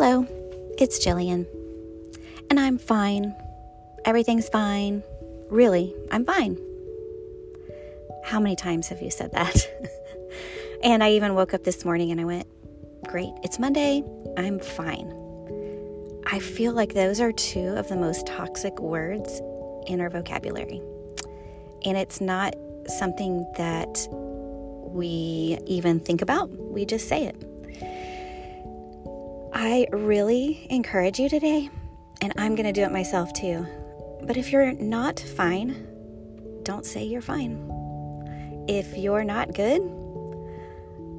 Hello, it's Jillian, and I'm fine. Everything's fine. Really, I'm fine. How many times have you said that? and I even woke up this morning and I went, Great, it's Monday. I'm fine. I feel like those are two of the most toxic words in our vocabulary. And it's not something that we even think about, we just say it. I really encourage you today, and I'm going to do it myself too. But if you're not fine, don't say you're fine. If you're not good,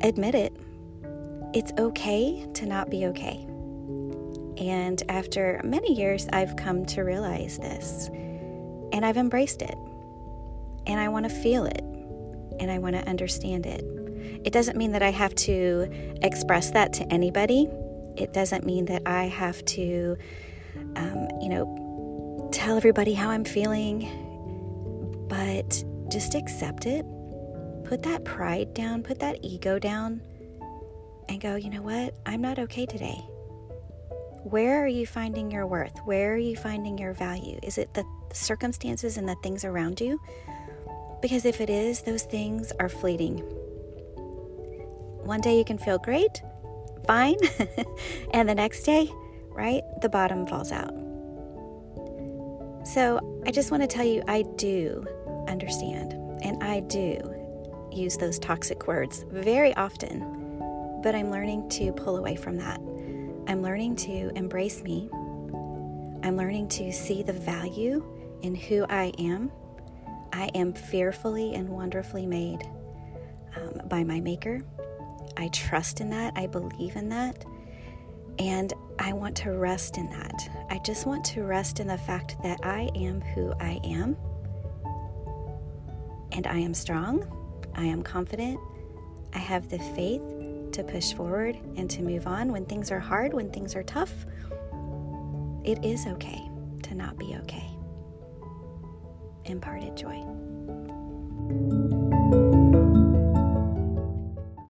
admit it. It's okay to not be okay. And after many years, I've come to realize this, and I've embraced it. And I want to feel it, and I want to understand it. It doesn't mean that I have to express that to anybody. It doesn't mean that I have to, um, you know, tell everybody how I'm feeling, but just accept it. Put that pride down, put that ego down, and go, you know what? I'm not okay today. Where are you finding your worth? Where are you finding your value? Is it the circumstances and the things around you? Because if it is, those things are fleeting. One day you can feel great, fine, and the next day, right, the bottom falls out. So I just want to tell you I do understand and I do use those toxic words very often, but I'm learning to pull away from that. I'm learning to embrace me. I'm learning to see the value in who I am. I am fearfully and wonderfully made um, by my Maker. I trust in that. I believe in that. And I want to rest in that. I just want to rest in the fact that I am who I am. And I am strong. I am confident. I have the faith to push forward and to move on when things are hard, when things are tough. It is okay to not be okay. Imparted joy.